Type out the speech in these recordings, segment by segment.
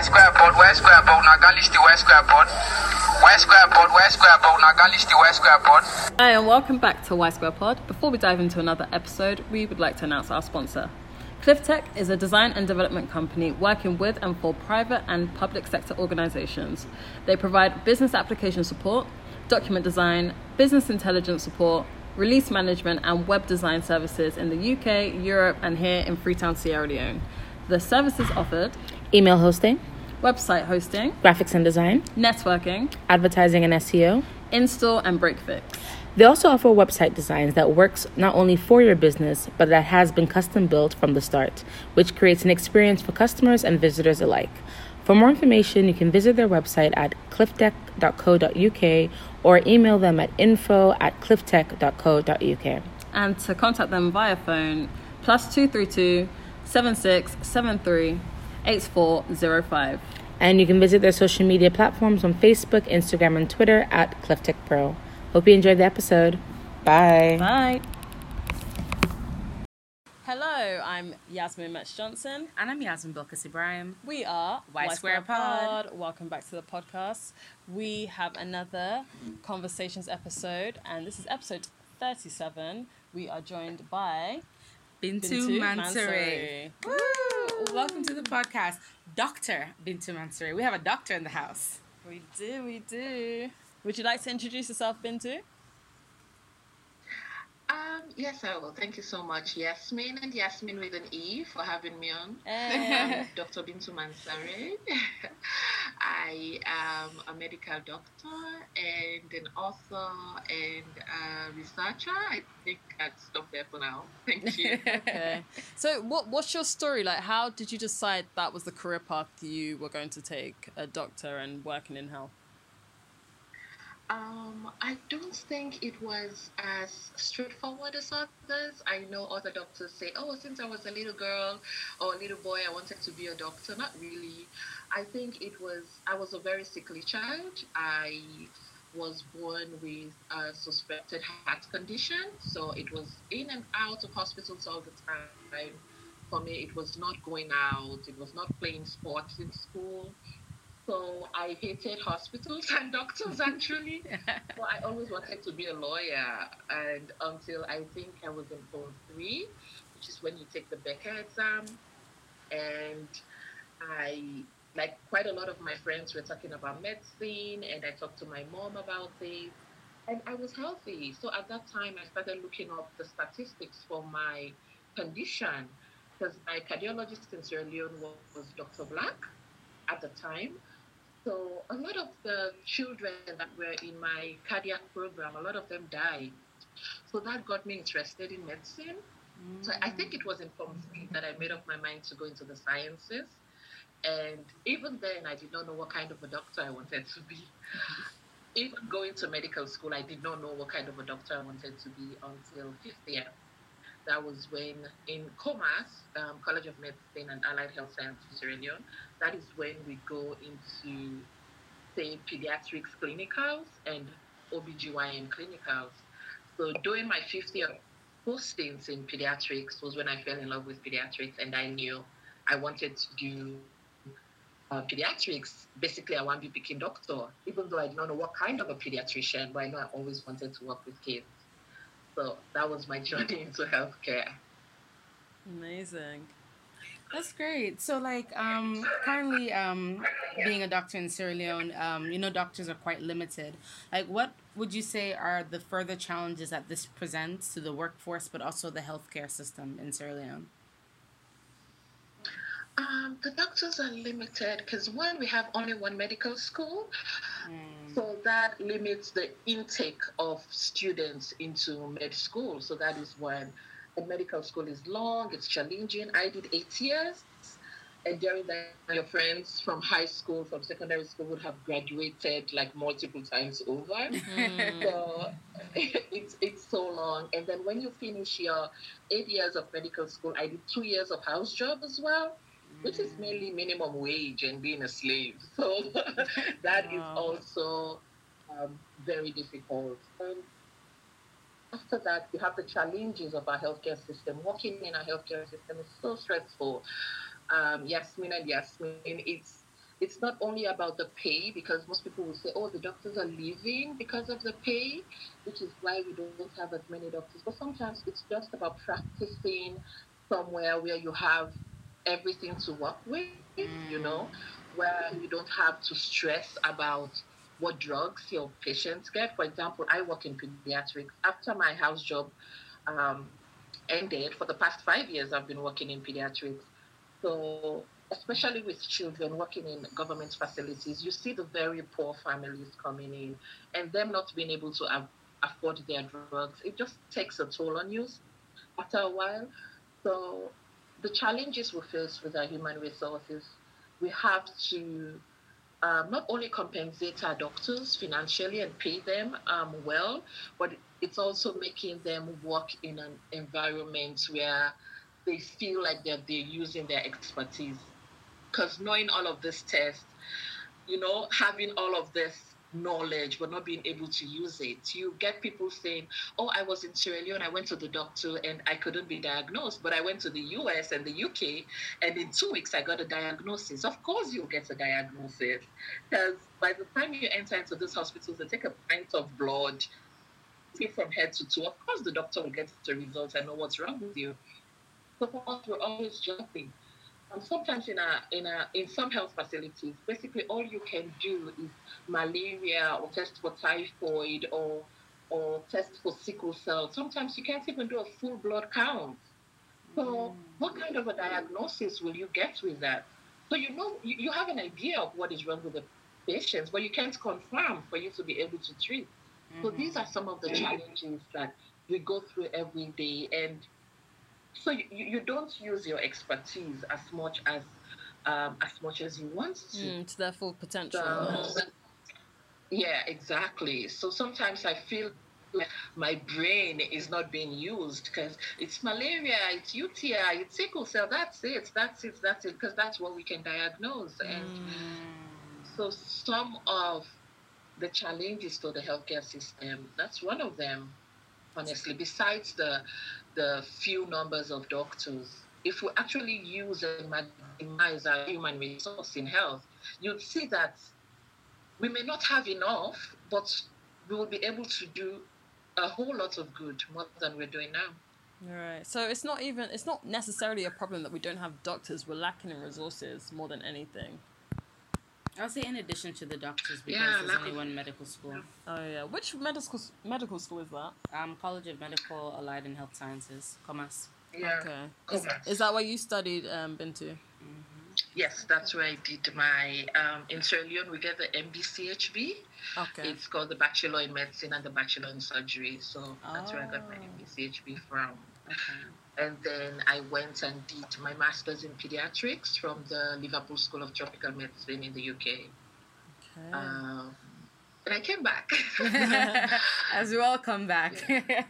West Square Board, West Square Board, West Square Board. West Square Board, West Square the West Square Board. Hi, and welcome back to Y Square Pod. Before we dive into another episode, we would like to announce our sponsor. CliffTech is a design and development company working with and for private and public sector organizations. They provide business application support, document design, business intelligence support, release management, and web design services in the UK, Europe, and here in Freetown, Sierra Leone. The services offered email hosting, website hosting, graphics and design, networking, advertising and SEO, install, and break fix. They also offer website designs that works not only for your business, but that has been custom built from the start, which creates an experience for customers and visitors alike. For more information, you can visit their website at clifftech.co.uk or email them at info at clifftech.co.uk. And to contact them via phone, plus 232 7673 8405. And you can visit their social media platforms on Facebook, Instagram, and Twitter at CliffTech Pro. Hope you enjoyed the episode. Bye. Bye. Hello, I'm Yasmin Metz Johnson. And I'm Yasmin Bilkis Ibrahim. We are Y Square Pod. Welcome back to the podcast. We have another conversations episode, and this is episode 37. We are joined by Bintu, Bintu Mansaray. Welcome to the podcast, Dr. Bintu Mansaray. We have a doctor in the house. We do, we do. Would you like to introduce yourself, Bintu? Um, yes, I will. Thank you so much, Yasmin and Yasmin with an E for having me on. Hey. Dr. Bintu Mansaray. I am a medical doctor and an author and a researcher. I think I'd stop there for now. Thank you. okay. So, what what's your story like? How did you decide that was the career path you were going to take, a doctor and working in health? Um, I don't think it was as straightforward as others. I know other doctors say, oh, since I was a little girl or a little boy, I wanted to be a doctor. Not really. I think it was, I was a very sickly child. I was born with a suspected heart condition. So it was in and out of hospitals all the time. For me, it was not going out, it was not playing sports in school. So I hated hospitals and doctors actually. so I always wanted to be a lawyer. And until I think I was in form three, which is when you take the Becker exam. And I, like quite a lot of my friends were talking about medicine, and I talked to my mom about it. And I was healthy. So at that time, I started looking up the statistics for my condition because my cardiologist in Sierra Leone was, was Dr. Black at the time. So a lot of the children that were in my cardiac program, a lot of them died. So that got me interested in medicine. Mm. So I think it was in form three that I made up my mind to go into the sciences. And even then, I did not know what kind of a doctor I wanted to be. Even going to medical school, I did not know what kind of a doctor I wanted to be until fifth year. That was when in COMAHS, um, College of Medicine and Allied Health Sciences, Sierra Leone, that is when we go into, say, pediatrics clinicals and OBGYN clinicals. So during my fifth year postings in pediatrics was when I fell in love with pediatrics and I knew I wanted to do uh, pediatrics. Basically, I want to be a doctor, even though I did not know what kind of a pediatrician, but I know I always wanted to work with kids. So that was my journey into healthcare. Amazing. That's great. So, like, um, currently, um, being a doctor in Sierra Leone, um, you know, doctors are quite limited. Like, what would you say are the further challenges that this presents to the workforce, but also the healthcare system in Sierra Leone? Um, the doctors are limited because one, we have only one medical school, mm. so that limits the intake of students into med school. So that is when a medical school is long, it's challenging. I did eight years, and during that, your friends from high school, from secondary school, would have graduated like multiple times over. Mm. So it's it's so long. And then when you finish your eight years of medical school, I did two years of house job as well which is mainly minimum wage and being a slave. So that wow. is also um, very difficult. And after that, you have the challenges of our healthcare system. Working in our healthcare system is so stressful. Um, Yasmin and Yasmin, it's it's not only about the pay because most people will say, oh, the doctors are leaving because of the pay, which is why we don't have as many doctors. But sometimes it's just about practicing somewhere where you have everything to work with, mm. you know, where you don't have to stress about what drugs your patients get. For example, I work in pediatrics. After my house job um, ended, for the past five years, I've been working in pediatrics. So especially with children working in government facilities, you see the very poor families coming in and them not being able to afford their drugs. It just takes a toll on you after a while. So the challenges we face with our human resources, we have to um, not only compensate our doctors financially and pay them um, well, but it's also making them work in an environment where they feel like they're, they're using their expertise. Because knowing all of this test, you know, having all of this knowledge but not being able to use it. You get people saying, Oh, I was in Sierra Leone, I went to the doctor and I couldn't be diagnosed, but I went to the US and the UK and in two weeks I got a diagnosis. Of course, you'll get a diagnosis because by the time you enter into these hospitals, they take a pint of blood from head to toe. Of course, the doctor will get the results and know what's wrong with you. So we're always jumping. And sometimes in a in a in some health facilities, basically all you can do is malaria or test for typhoid or or test for sickle cell. Sometimes you can't even do a full blood count. So mm. what kind of a diagnosis will you get with that? So you know you, you have an idea of what is wrong with the patients, but you can't confirm for you to be able to treat. Mm-hmm. So these are some of the challenges that we go through every day and so you, you don't use your expertise as much as um, as much as you want to. Mm, to their full potential. So, yeah, exactly. So sometimes I feel like my brain is not being used because it's malaria, it's UTI, it's sickle cell. That's it. That's it. That's it. Because that's what we can diagnose. And mm. so some of the challenges to the healthcare system, that's one of them, honestly, besides the the few numbers of doctors. If we actually use and maximize our human resource in health, you'd see that we may not have enough, but we will be able to do a whole lot of good more than we're doing now. Right. So it's not even it's not necessarily a problem that we don't have doctors. We're lacking in resources more than anything. I'll say in addition to the doctors because yeah, there's only one medical school. Oh yeah, which medical medical school is that? Um, College of Medical Allied and Health Sciences, COMAHS. Yeah. Okay. Is, is that where you studied, um, Bintu? Mm-hmm. Yes, that's where I did my um, in Sierra Leone. We get the MBCHB. Okay. It's called the Bachelor in Medicine and the Bachelor in Surgery. So that's oh. where I got my oh. MBCHB from. Okay. And then I went and did my master's in pediatrics from the Liverpool School of Tropical Medicine in the UK. Okay. Um, and I came back. As we all come back. yeah,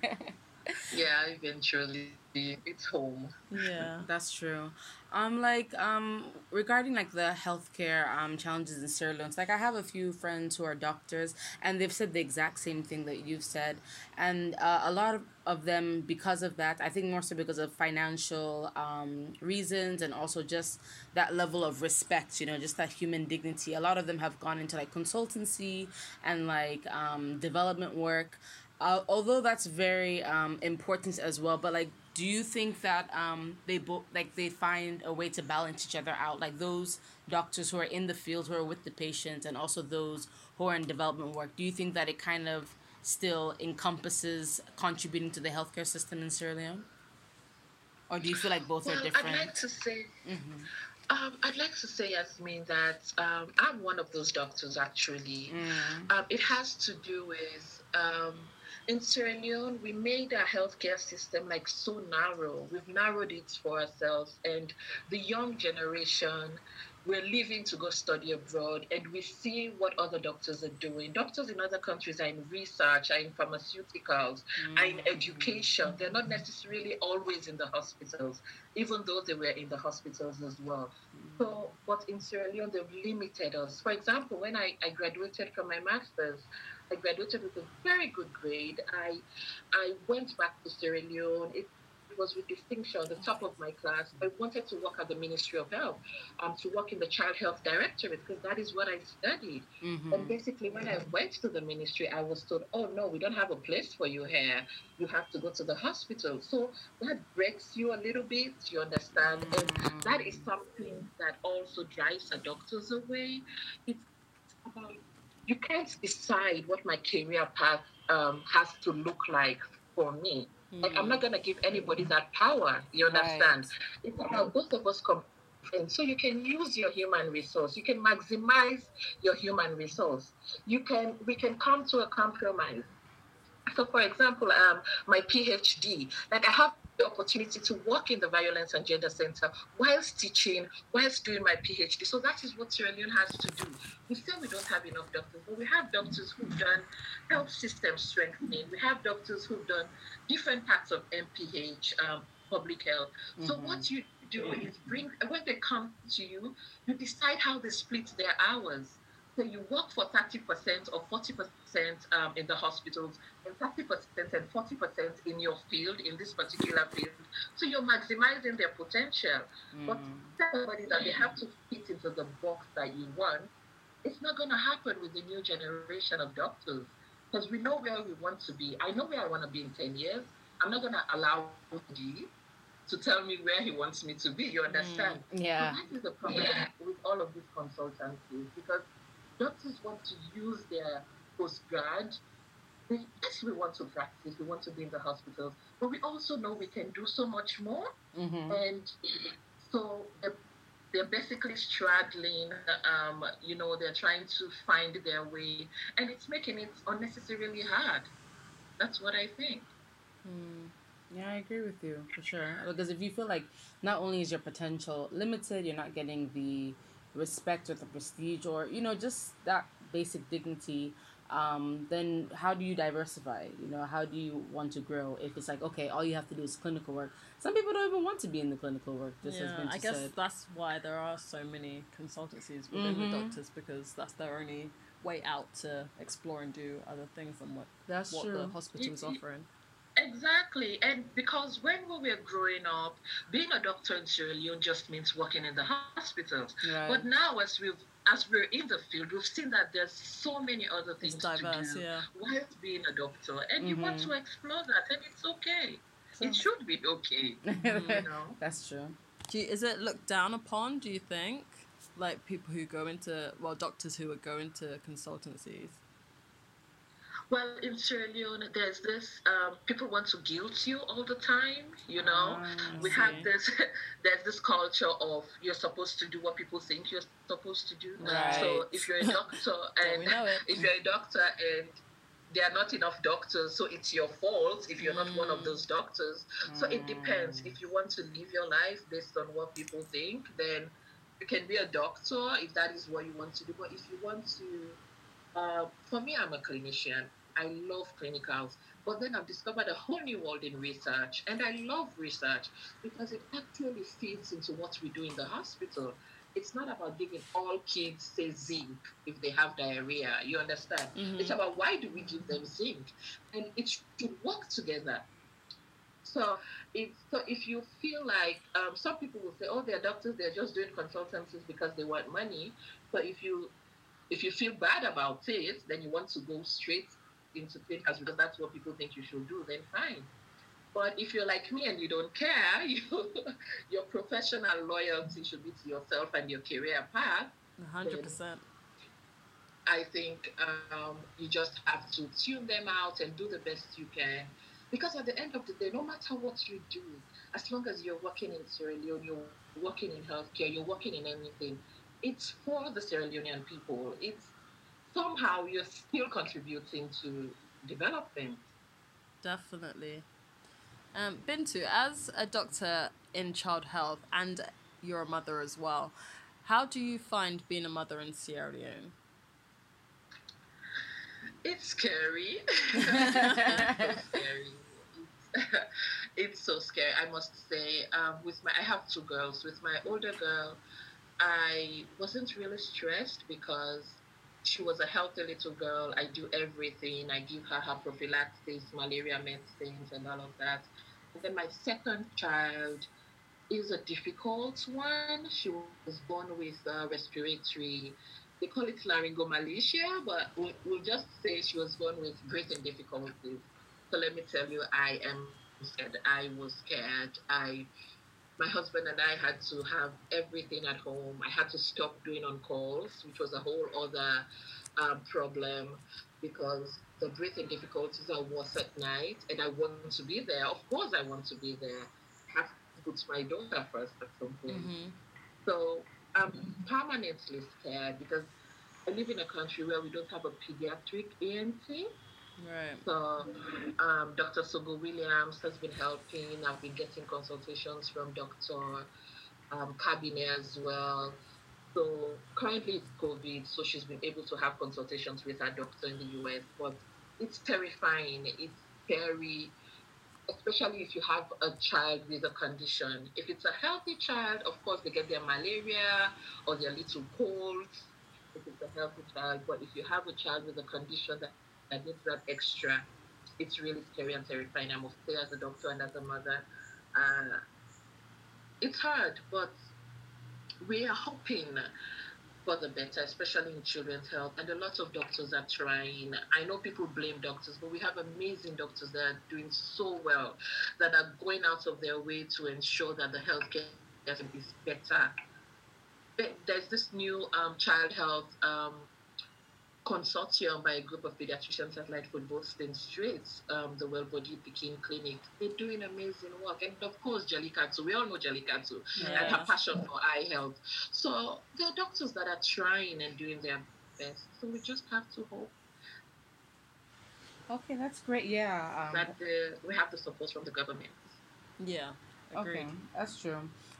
yeah eventually it's home. Yeah, that's true. Um, like um, regarding like the healthcare um challenges in Sierra Leone, like I have a few friends who are doctors, and they've said the exact same thing that you've said, and uh, a lot of, of them because of that. I think more so because of financial um reasons, and also just that level of respect. You know, just that human dignity. A lot of them have gone into like consultancy and like um development work. Uh, although that's very um, important as well, but like do you think that um, they both like they find a way to balance each other out like those doctors who are in the field who are with the patients and also those who are in development work do you think that it kind of still encompasses contributing to the healthcare system in Sierra Leone or do you feel like both well, are different I'd like to say mm-hmm. Um, I'd like to say, Yasmin, that um, I'm one of those doctors actually. Mm. Um, it has to do with um, in Sierra Leone, we made our healthcare system like so narrow. We've narrowed it for ourselves, and the young generation we're leaving to go study abroad and we see what other doctors are doing. Doctors in other countries are in research, are in pharmaceuticals, mm-hmm. are in mm. education. They're not necessarily always in the hospitals, even though they were in the hospitals as well. Mm-hmm. So, but in Sierra Leone, they've limited us. For example, when I, I graduated from my master's, I graduated with a very good grade. I I went back to Sierra Leone. It, was with distinction, the top of my class. I wanted to work at the Ministry of Health, um, to work in the Child Health Directorate, because that is what I studied. Mm-hmm. And basically, when I went to the ministry, I was told, oh, no, we don't have a place for you here. You have to go to the hospital. So that breaks you a little bit, you understand? And that is something that also drives the doctors away. It's about, you can't decide what my career path um, has to look like for me. Like, I'm not going to give anybody that power, you understand? It's about both of us competing. So you can use your human resource. You can maximize your human resource. You can we can come to a compromise. So, for example, um, my PhD, like I have the opportunity to work in the Violence and Gender Center whilst teaching, whilst doing my PhD. So that is what Sierra Leone has to do. We still we don't have enough doctors, but we have doctors who've done health system strengthening. We have doctors who've done different parts of MPH, um, public health. So what you do is bring when they come to you, you decide how they split their hours. So you work for 30% or 40% um, in the hospitals, and 30% and 40% in your field, in this particular field. So you're maximizing their potential. But somebody that they have to fit into the box that you want, it's not going to happen with the new generation of doctors. Because we know where we want to be. I know where I want to be in 10 years. I'm not going to allow G to tell me where he wants me to be. You understand? Yeah. So that is the problem with all of these consultancies because doctors want to use their postgrad. Yes, we want to practice, we want to be in the hospitals, but we also know we can do so much more. Mm-hmm. And so they're, they're basically straddling, um, you know, they're trying to find their way, and it's making it unnecessarily hard. That's what I think. Yeah, I agree with you for sure. Because if you feel like not only is your potential limited, you're not getting the respect or the prestige or you know just that basic dignity, um, then how do you diversify? You know, how do you want to grow? If it's like okay, all you have to do is clinical work. Some people don't even want to be in the clinical work. Just as Yeah, Bintu I guess said. that's why there are so many consultancies within Mhm. the doctors because that's their only way out to explore and do other things than what That's what true. the hospital's Y- y- offering. Exactly, and because when we were growing up, being a doctor in Sierra Leone just means working in the hospitals. Right. But now, as we've as we're in the field, we've seen that there's so many other things diverse, to do yeah. whilst being a doctor, and you want Mhm. to explore that, and it's okay. So- It should be okay, you know. That's true. Do you, is it looked down upon? Do you think, like people who go into well, doctors who would go into consultancies? Well, in Sierra Leone, there's this um, people want to guilt you all the time. You know, Ah, we have this. there's this culture of you're supposed to do what people think you're supposed to do. Right. So if you're a doctor and we know it. if you're a doctor and there are not enough doctors, so it's your fault if you're not one of those doctors. So it depends. If you want to live your life based on what people think, then you can be a doctor if that is what you want to do. But if you want to, uh, for me, I'm a clinician. I love clinicals. But then I've discovered a whole new world in research. And I love research because it actually feeds into what we do in the hospital. It's not about giving all kids, say, zinc if they have diarrhea. You understand? It's about why do we give them zinc? And it should work together. So if so, if you feel like um, some people will say, "Oh, they're doctors; they're just doing consultancies because they want money." But if you if you feel bad about it, then you want to go straight into clinicals because that's what people think you should do. Then fine. But if you're like me and you don't care, you, your professional loyalty should be to yourself and your career path. hundred percent. I think um, you just have to tune them out and do the best you can. Because at the end of the day, no matter what you do, as long as you're working in Sierra Leone, you're working in healthcare, you're working in anything, it's for the Sierra Leonean people. It's somehow you're still contributing to development. Definitely. Um, Bintu, as a doctor in child health and you're a mother as well, how do you find being a mother in Sierra Leone? It's scary. it's so scary. It's, it's so scary. I must say. Um, with my, I have two girls. With my older girl, I wasn't really stressed because she was a healthy little girl. I do everything. I give her her prophylaxis, malaria medicines, and all of that. And then my second child is a difficult one. She was born with uh, respiratory, they call it laryngomalacia, but we'll, we'll just say she was born with breathing difficulties. So let me tell you, I am scared. I was scared. I, my husband and I had to have everything at home. I had to stop doing on calls, which was a whole other um, problem because the breathing difficulties are worse at night, and I want to be there. Of course, I want to be there. I have to put my daughter first at some point. Mm-hmm. So I'm permanently scared because I live in a country where we don't have a pediatric ENT. Right. So, um, Dr. Sogo Williams has been helping. I've been getting consultations from Dr. Um, Cabinet as well. So, currently it's COVID, so she's been able to have consultations with her doctor in the US. But it's terrifying. It's scary, especially if you have a child with a condition. If it's a healthy child, of course, they get their malaria or their little colds. If it's a healthy child, but if you have a child with a condition that that needs that extra, it's really scary and terrifying. I must say, as a doctor and as a mother, uh, it's hard, but we are hoping for the better, especially in children's health. And a lot of doctors are trying. I know people blame doctors, but we have amazing doctors that are doing so well, that are going out of their way to ensure that the healthcare is better. There's this new um, child health um, consortium by a group of pediatricians at Lightfoot Boston Streets, um, the Well Body Peking Clinic. They're doing amazing work. And of course, Jalikatu, we all know Jalikatu yeah. and her passion for eye health. So there are doctors that are trying and doing their best. So we just have to hope. Okay, that's great. Yeah. Um, that the, we have the support from the government. Yeah. Agreed. Okay, that's true.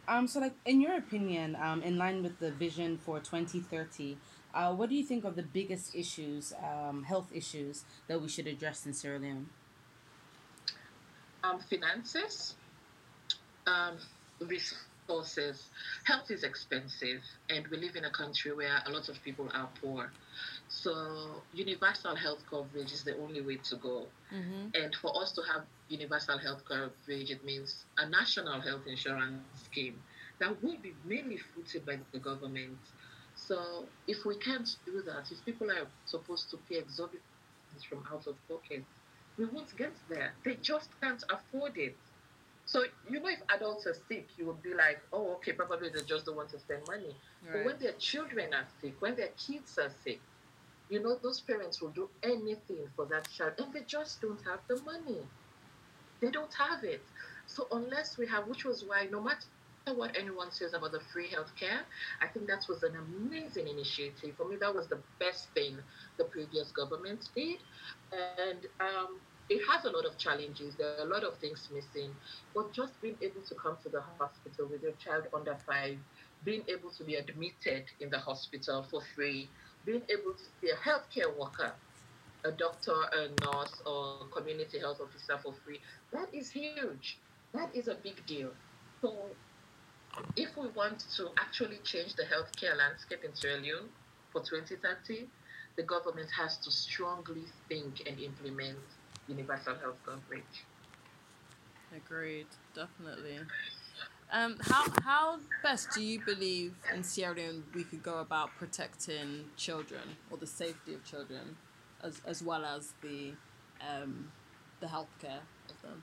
Um, so, like, in your opinion, um, in line with the vision for 2030, uh, what do you think of the biggest issues, um, health issues, that we should address in Sierra Leone? Um, finances, um, resources. Health is expensive, and we live in a country where a lot of people are poor. So, universal health coverage is the only way to go. Mm-hmm. And for us to have universal health coverage, it means a national health insurance scheme that will be mainly footed by the government so if we can't do that, if people are supposed to pay exorbitant from out of pocket, we won't get there. They just can't afford it. So you know, if adults are sick, you will be like, oh, okay, probably they just don't want to spend money. Right. But when their children are sick, when their kids are sick, you know, those parents will do anything for that child, and they just don't have the money. They don't have it. So unless we have, which was why no matter what anyone says about the free healthcare. I think that was an amazing initiative. For me, that was the best thing the previous government did. And um, it has a lot of challenges. There are a lot of things missing. But just being able to come to the hospital with your child under five, being able to be admitted in the hospital for free, being able to be a healthcare worker, a doctor, a nurse, or community health officer for free, that is huge. That is a big deal. So if we want to actually change the healthcare landscape in Sierra Leone for 2030, the government has to strongly think and implement universal health coverage. Agreed, definitely. Um, how how best do you believe in Sierra Leone we could go about protecting children or the safety of children, as as well as the um, the healthcare of them?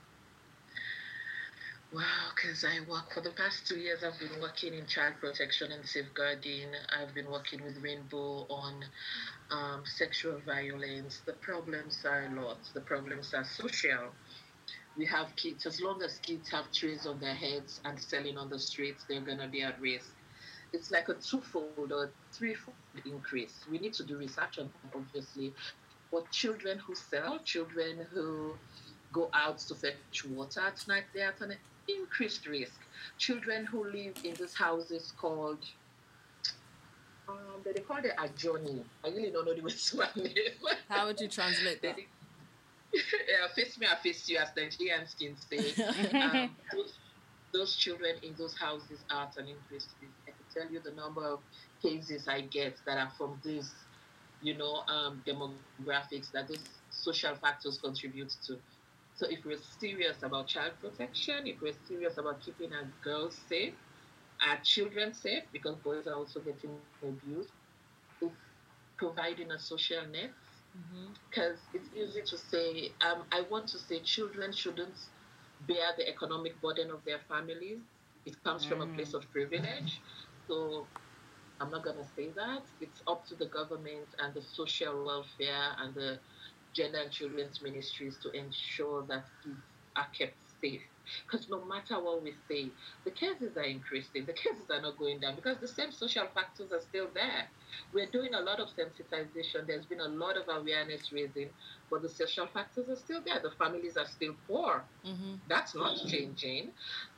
Wow, because I work for the past two years, I've been working in child protection and safeguarding. I've been working with Rainbow on um, sexual violence. The problems are a lot, the problems are social. We have kids, as long as kids have trays on their heads and selling on the streets, they're going to be at risk. It's like a twofold or threefold increase. We need to do research on that, obviously. But children who sell, children who go out to fetch water at night, they're at an increased risk. Children who live in these houses called um, they call it a journey. I really don't know the to name. How would you translate that? yeah, face me, I face you, as Nigerians can say. um, those, those children in those houses are at an increased risk. I can tell you the number of cases I get that are from these, you know, um, demographics that these social factors contribute to. So if we're serious about child protection, if we're serious about keeping our girls safe, our children safe, because boys are also getting abused, it's providing a social net. Because mm-hmm. it's easy to say, um, I want to say children shouldn't bear the economic burden of their families. It comes mm. from a mm. place of privilege. So I'm not going to say that. It's up to the government and the social welfare and the gender and children's ministries to ensure that kids are kept safe. Because no matter what we say, the cases are increasing, the cases are not going down because the same social factors are still there. We're doing a lot of sensitization, there's been a lot of awareness raising, but the social factors are still there. The families are still poor. Mm-hmm. That's not changing.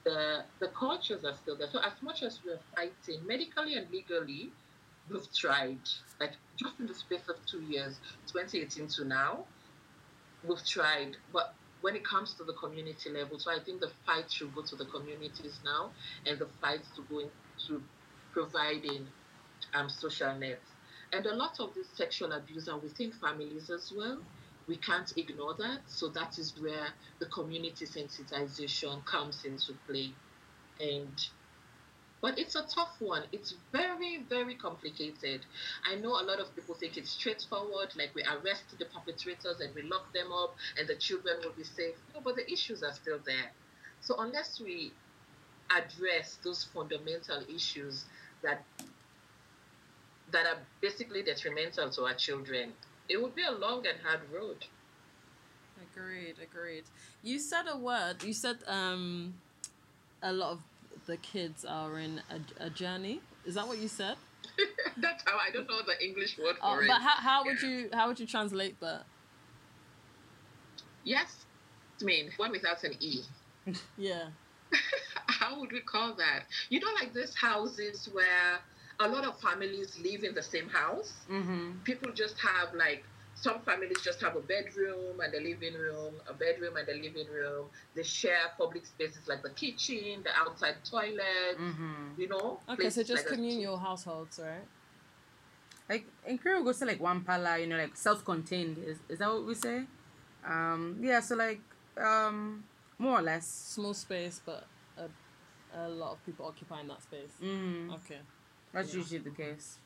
The, the cultures are still there. So, as much as we're fighting medically and legally, we've tried. Like, just in the space of two years, 2018 to now, we've tried. But when it comes to the community level, so I think the fight should go to the communities now, and the fight to go into providing um, social nets. And a lot of this sexual abuse are within families as well. We can't ignore that. So that is where the community sensitization comes into play. And but it's a tough one. It's very, very complicated. I know a lot of people think it's straightforward, like we arrest the perpetrators and we lock them up and the children will be safe. No, but the issues are still there. So unless we address those fundamental issues that that are basically detrimental to our children, it would be a long and hard road. Agreed, agreed. You said a word. You said um, a lot of the kids are in a, a journey. Is that what you said? That's how I don't know the English word for oh, it. But how, how would you how would you translate that? Yes, I mean one without an e. yeah. how would we call that? You know, like these houses where a lot of families live in the same house. Mm-hmm. People just have like some families just have a bedroom and a living room, a bedroom and a living room. They share public spaces like the kitchen, the outside toilet, mm-hmm. you know. Okay, so just like communal households, right? Like in Korea, go to like one pala, you know, like self-contained. Is is that what we say? Um, yeah. So like, um, more or less small space, but a, a lot of people occupying that space. Mm-hmm. Okay, that's yeah. usually the case.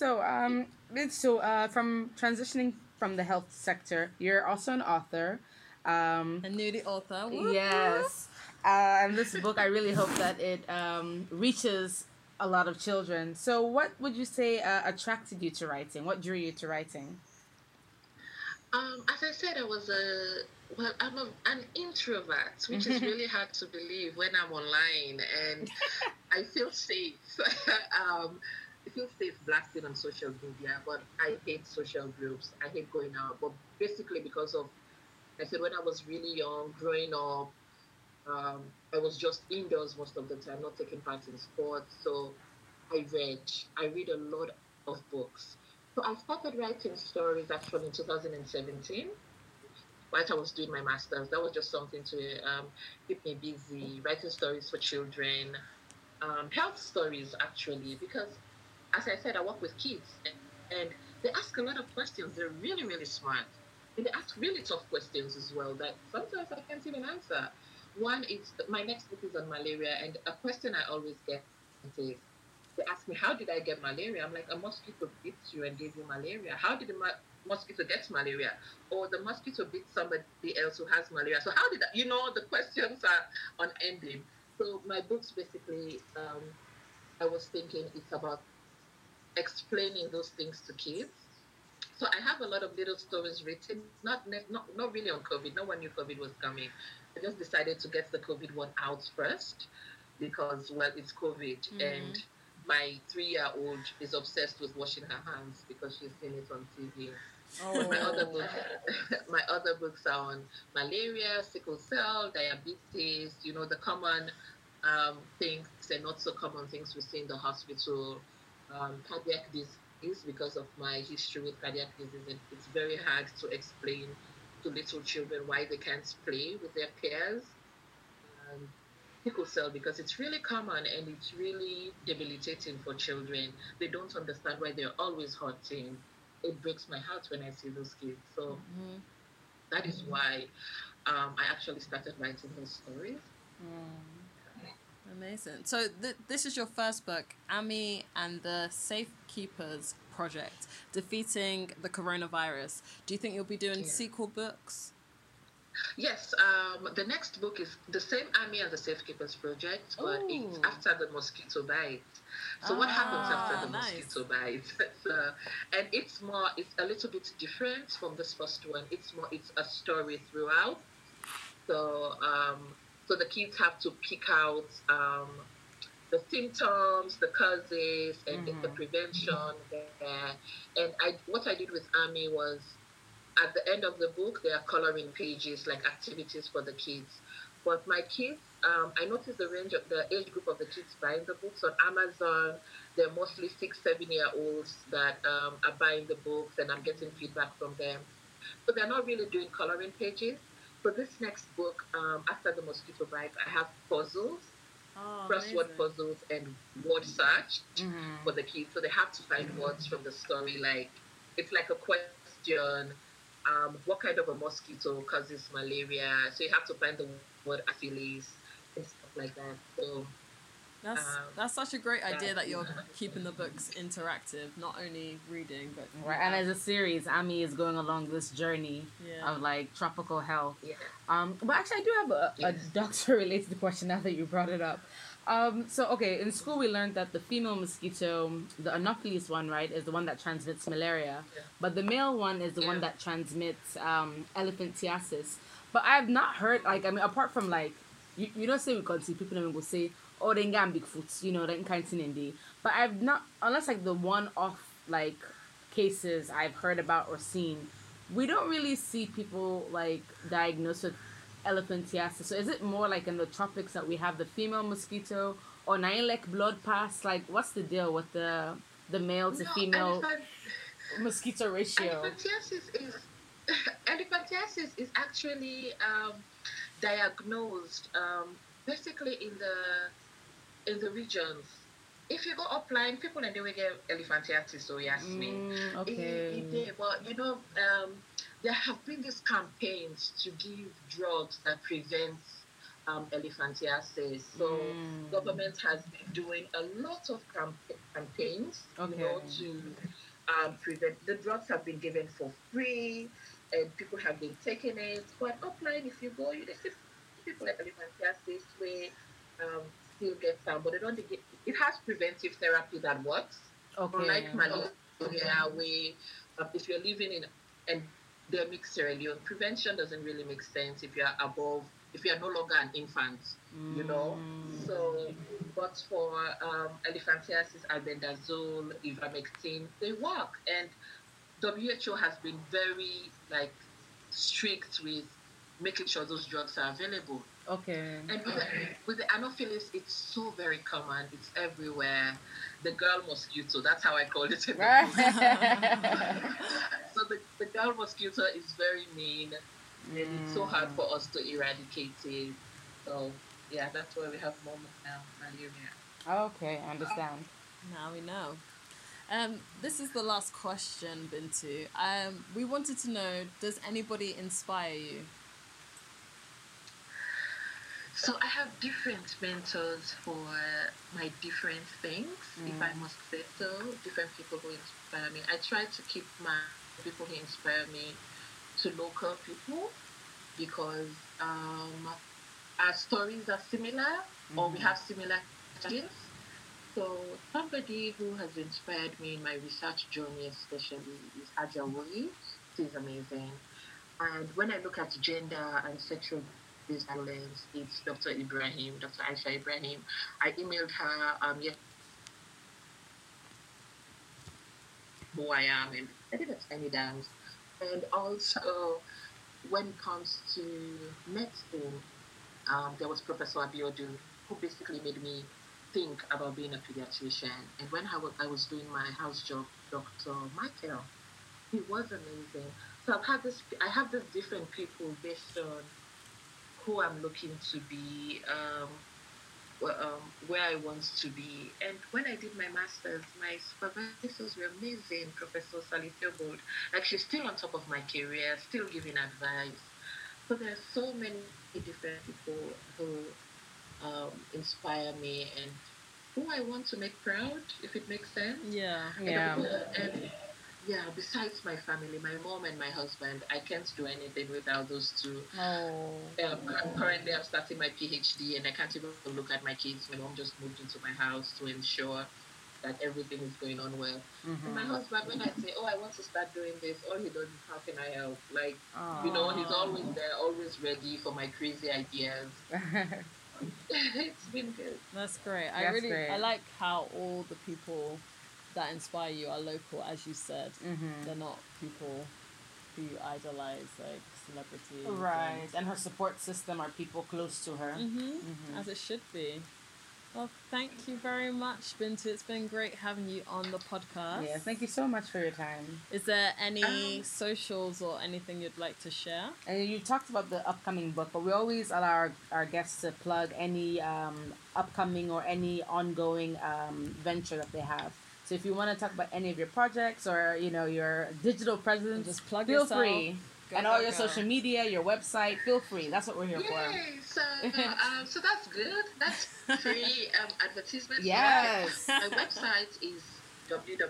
Okay. So, um, so uh, from transitioning from the health sector, you're also an author. Um, a newly author. Yes. Uh, and this book, I really hope that it um, reaches a lot of children. So, what would you say uh, attracted you to writing? What drew you to writing? Um, as I said, I was a well, I'm a, an introvert, which is really hard to believe when I'm online, and I feel safe. um, I feel safe blasting on social media, but I hate social groups. I hate going out. But basically, because of, I said, when I was really young, growing up, um, I was just indoors most of the time, not taking part in sports. So I read. I read a lot of books. So I started writing stories actually in 2017 while I was doing my master's. That was just something to um, keep me busy, writing stories for children, um, health stories actually, because as I said, I work with kids and, and they ask a lot of questions. They're really, really smart. And they ask really tough questions as well that sometimes I can't even answer. One is my next book is on malaria, and a question I always get is they ask me, How did I get malaria? I'm like, A mosquito bit you and gave you malaria. How did the ma- mosquito get malaria? Or the mosquito bit somebody else who has malaria. So, how did that? You know, the questions are unending. So, my books basically, um, I was thinking it's about explaining those things to kids. So I have a lot of little stories written, not not not really on COVID. No one knew COVID was coming. I just decided to get the COVID one out first because well, it's COVID, mm-hmm. and my three-year-old is obsessed with washing her hands because she's seen it on TV. Oh. my other books, my other books are on malaria, sickle cell, diabetes. You know the common um, things and not so common things we see in the hospital um, cardiac disease because of my history with cardiac disease. And it's very hard to explain to little children why they can't play with their peers. Um, sickle cell because it's really common and it's really debilitating for children. They don't understand why they're always hurting. It breaks my heart when I see those kids. So, mm-hmm. That is why um, I actually started writing those stories. Amazing. So th- this is your first book, Ami and the Safekeepers Project, defeating the coronavirus. Do you think you'll be doing Yeah. sequel books? Yes, um, the next book is the same Ami and the Safekeepers Project, but it's after the mosquito bite. So what happens Ah, after the nice. mosquito bite? so, and it's more, it's a little bit different from this first one. It's more, it's a story throughout. So, um, so the kids have to pick out um, the symptoms, the causes, and the prevention there. And I, what I did with Ami was at the end of the book, there are coloring pages like activities for the kids. But my kids, um, I noticed the range of the age group of the kids buying the books on Amazon. They're mostly six, seven year olds that um, are buying the books, and I'm getting feedback from them. So they're not really doing coloring pages. For this next book, um, after the mosquito bite, I have puzzles, Oh, crossword puzzles, and word search Mm-hmm. for the kids. So they have to find words from the story. Like it's like a question. Um, what kind of a mosquito causes malaria? So you have to find the word Anopheles and stuff like that. So That's Um, that's such a great idea that- that you're keeping the books interactive, not only reading but Right, and as a series, Ami is going along this journey Yeah. of like tropical health. yeah. Um, but actually, I do have a, a doctor related question now that you brought it up. Um, so okay, in school we learned that the female mosquito, the Anopheles one, right, is the one that transmits malaria, Yeah. but the male one is the one that transmits um, elephantiasis. But I've not heard like I mean, apart from like you, you don't say we can see people and go say oh they got bigfoots, you know, that kind of thing in. But I've not unless like the one off like cases I've heard about or seen, we don't really see people like diagnosed with elephantiasis. So is it more like in the tropics that we have the female mosquito or nine like blood pass? Like what's the deal with the the male to No, female mosquito ratio? Elephantiasis is elephantiasis is actually um, diagnosed um, basically in the in the regions. If you go upline, people and they will get elephantiasis. So yes, me. Mm, It- okay. it did, but you know, um, there have been these campaigns to give drugs that prevent um, elephantiasis. So Mm. government has been doing a lot of camp- campaigns, you know, to um, prevent. The drugs have been given for free, and people have been taking it. But offline, if you go, you see people like elephantiasis where um, still get some, but they don't get. It has preventive therapy that works. Okay. Unlike malaria, where um, if you're living in endemic Sierra Leone, prevention doesn't really make sense if you're above, if you're no longer an infant, you know. So, but for um, elephantiasis, albendazole, ivermectin, they work, and WHO has been very like strict with making sure those drugs are available. Okay. And with the, with the Anopheles, it's so very common. It's everywhere. The girl mosquito, that's how I call it. In the book. so the, the girl mosquito is very mean. And it's so hard for us to eradicate it. So yeah, that's why we have more now malaria. okay, I understand. Now we know. Um, this is the last question, Bintu. Um, we wanted to know: Does anybody inspire you? So I have different mentors for my different things, if I must say so. Different people who inspire me. I try to keep my people who inspire me to local people because um, our stories are similar or we have similar challenges. So somebody who has inspired me in my research journey especially is Aja Woli. She's amazing. And when I look at gender and sexual violence, it's Dr. Ibrahim, Dr. Aisha Ibrahim. I emailed her um who I am and I did a tiny dance. And also when it comes to medicine, um, there was Professor Abiodun who basically made me think about being a pediatrician. And when I was, I was doing my house job, Dr. Michael, he was amazing. So I've had this, I have these different people based on who I'm looking to be um, um, where I want to be. And when I did my master's, my supervisors were amazing. Professor Sally Theobald, like she's still on top of my career, still giving advice. So there are so many different people who um, inspire me and who I want to make proud, if it makes sense. Yeah. Yeah. And, and yeah, besides my family, my mom and my husband, I can't do anything without those two. Oh. Um, currently, I'm starting my PhD, and I can't even look at my kids. My mom just moved into my house to ensure that everything is going on well. And my husband, when I say, "Oh, I want to start doing this," all he does is, "How can I help?" Like, you know, he's always there, always ready for my crazy ideas. it's been good. That's great. I really great. I like how all the people that inspire you are local, as you said. Mhm. They're not people who you idolize, like celebrities. Right, and her support system are people close to her. hmm As it should be. Well, thank you very much, Bintu. It's been great having you on the podcast. Yeah, thank you so much for your time. Is there any Um, socials or anything you'd like to share? And you talked about the upcoming book, but we always allow our, our guests to plug any um, upcoming or any ongoing um, venture that they have. So if you want to talk about any of your projects or you know your digital presence, Just plug in. feel yourself. free. Go, and all go, your go. social media, your website, feel free. That's what we're here for. Yay! So, um, so that's good. That's free um, advertisement. Yes. My website is www.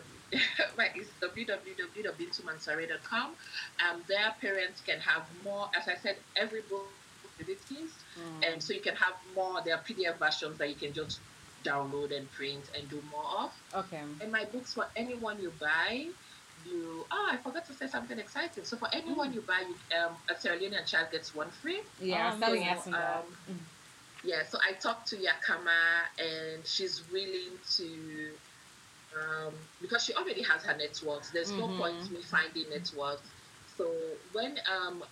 Right, it's www.bintumansaray.com. Um, there, parents can have more. As I said, every book activities, Mm. and so you can have more. There are PDF versions that you can just download and print and do more of. Okay. And my books for anyone you buy, you oh I forgot to say something exciting. So for anyone you buy, you, um, a Sierra Leonean child gets one free. Yeah, Um, telling so, um, Yeah, so I talked to Yakama and she's willing to um, because she already has her networks. There's no Mhm. point me finding networks. So when um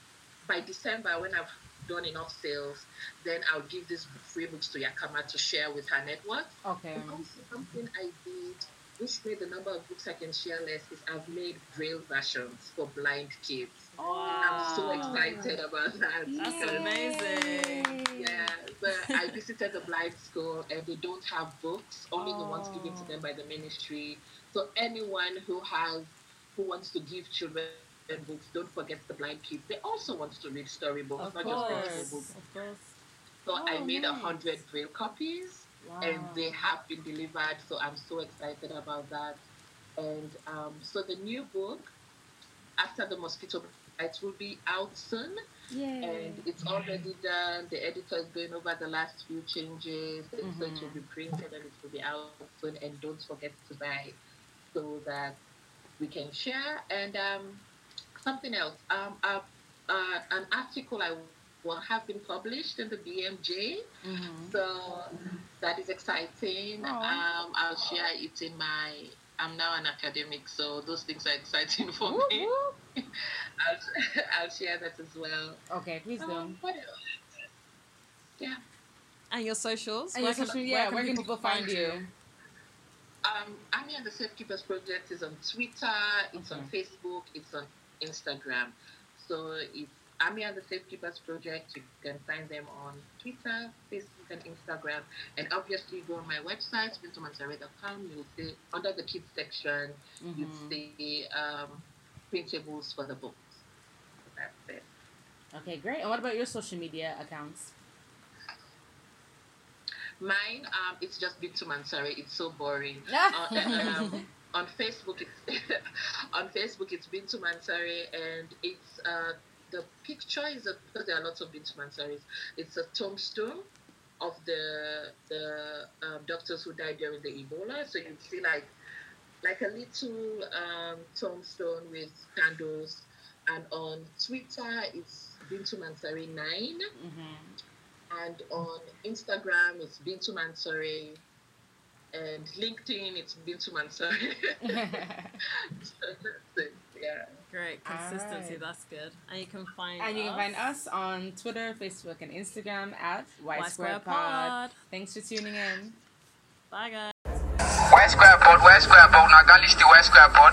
by December when I've done enough sales, then I'll give these free books to Yakama to share with her network. Okay. And also something I did, which made the number of books I can share less, is I've made braille versions for blind kids. I'm so excited about that. That's because- amazing. Yeah, but I visited the blind school and they don't have books, only the ones given to oh. them by the ministry. So anyone who has who wants to give children books, don't forget the blind kids. They also want to read storybooks, Of not just course. physical books. Of course. So I Oh, made a nice. hundred braille copies and they have been delivered. So I'm so excited about that. And um, so the new book, after the mosquito bites, will be out soon, Yeah. and it's already done. The editor is going over the last few changes, and so it will be printed and it will be out soon. And don't forget to buy, so that we can share. And um, something else, um, uh, uh, an article I will have been published in the BMJ. Mhm. So that is exciting. Um, I'll share it in my. I'm now an academic, so those things are exciting for Whoop, me. whoop. I'll, I'll share that as well. Okay, please do. Um, what else? Yeah. And your socials? And Where your can- social, yeah, where can people find you? Um, Ami and the Safekeepers Project is on Twitter, it's on Facebook, it's on Instagram. So it's Ami and the Safekeepers Project. You can find them on Twitter, Facebook, and Instagram. And obviously, go on my website, bintumansaray.com. You'll see under the kids section, you'll Mhm. see um, printables for the books. That's it. Okay, great. And what about your social media accounts? Mine, um, it's just Bintu Mansaray. It's so boring. uh, um, on Facebook, it's on Facebook it's Bintu Mansaray, and it's uh, the picture is a, because there are lots of Bintu Mansarays. It's a tombstone of the the um, doctors who died during the Ebola. So you see like like a little um, tombstone with candles, and on Twitter it's Bintu Mansaray nine, Mm-hmm. and on Instagram it's Bintu Mansaray. And LinkedIn, it's Bintu Mansaray. yeah. Great. Consistency, Alright. that's good. And you can find And you can us find us on Twitter, Facebook, and Instagram at Y Y Square Square Pod. Pod. Thanks for tuning in. Bye, guys. Y square Pod, Y square board, na galish the Y square Pod,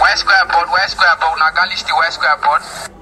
Y square Pod, Y square board, na galish the Y square board.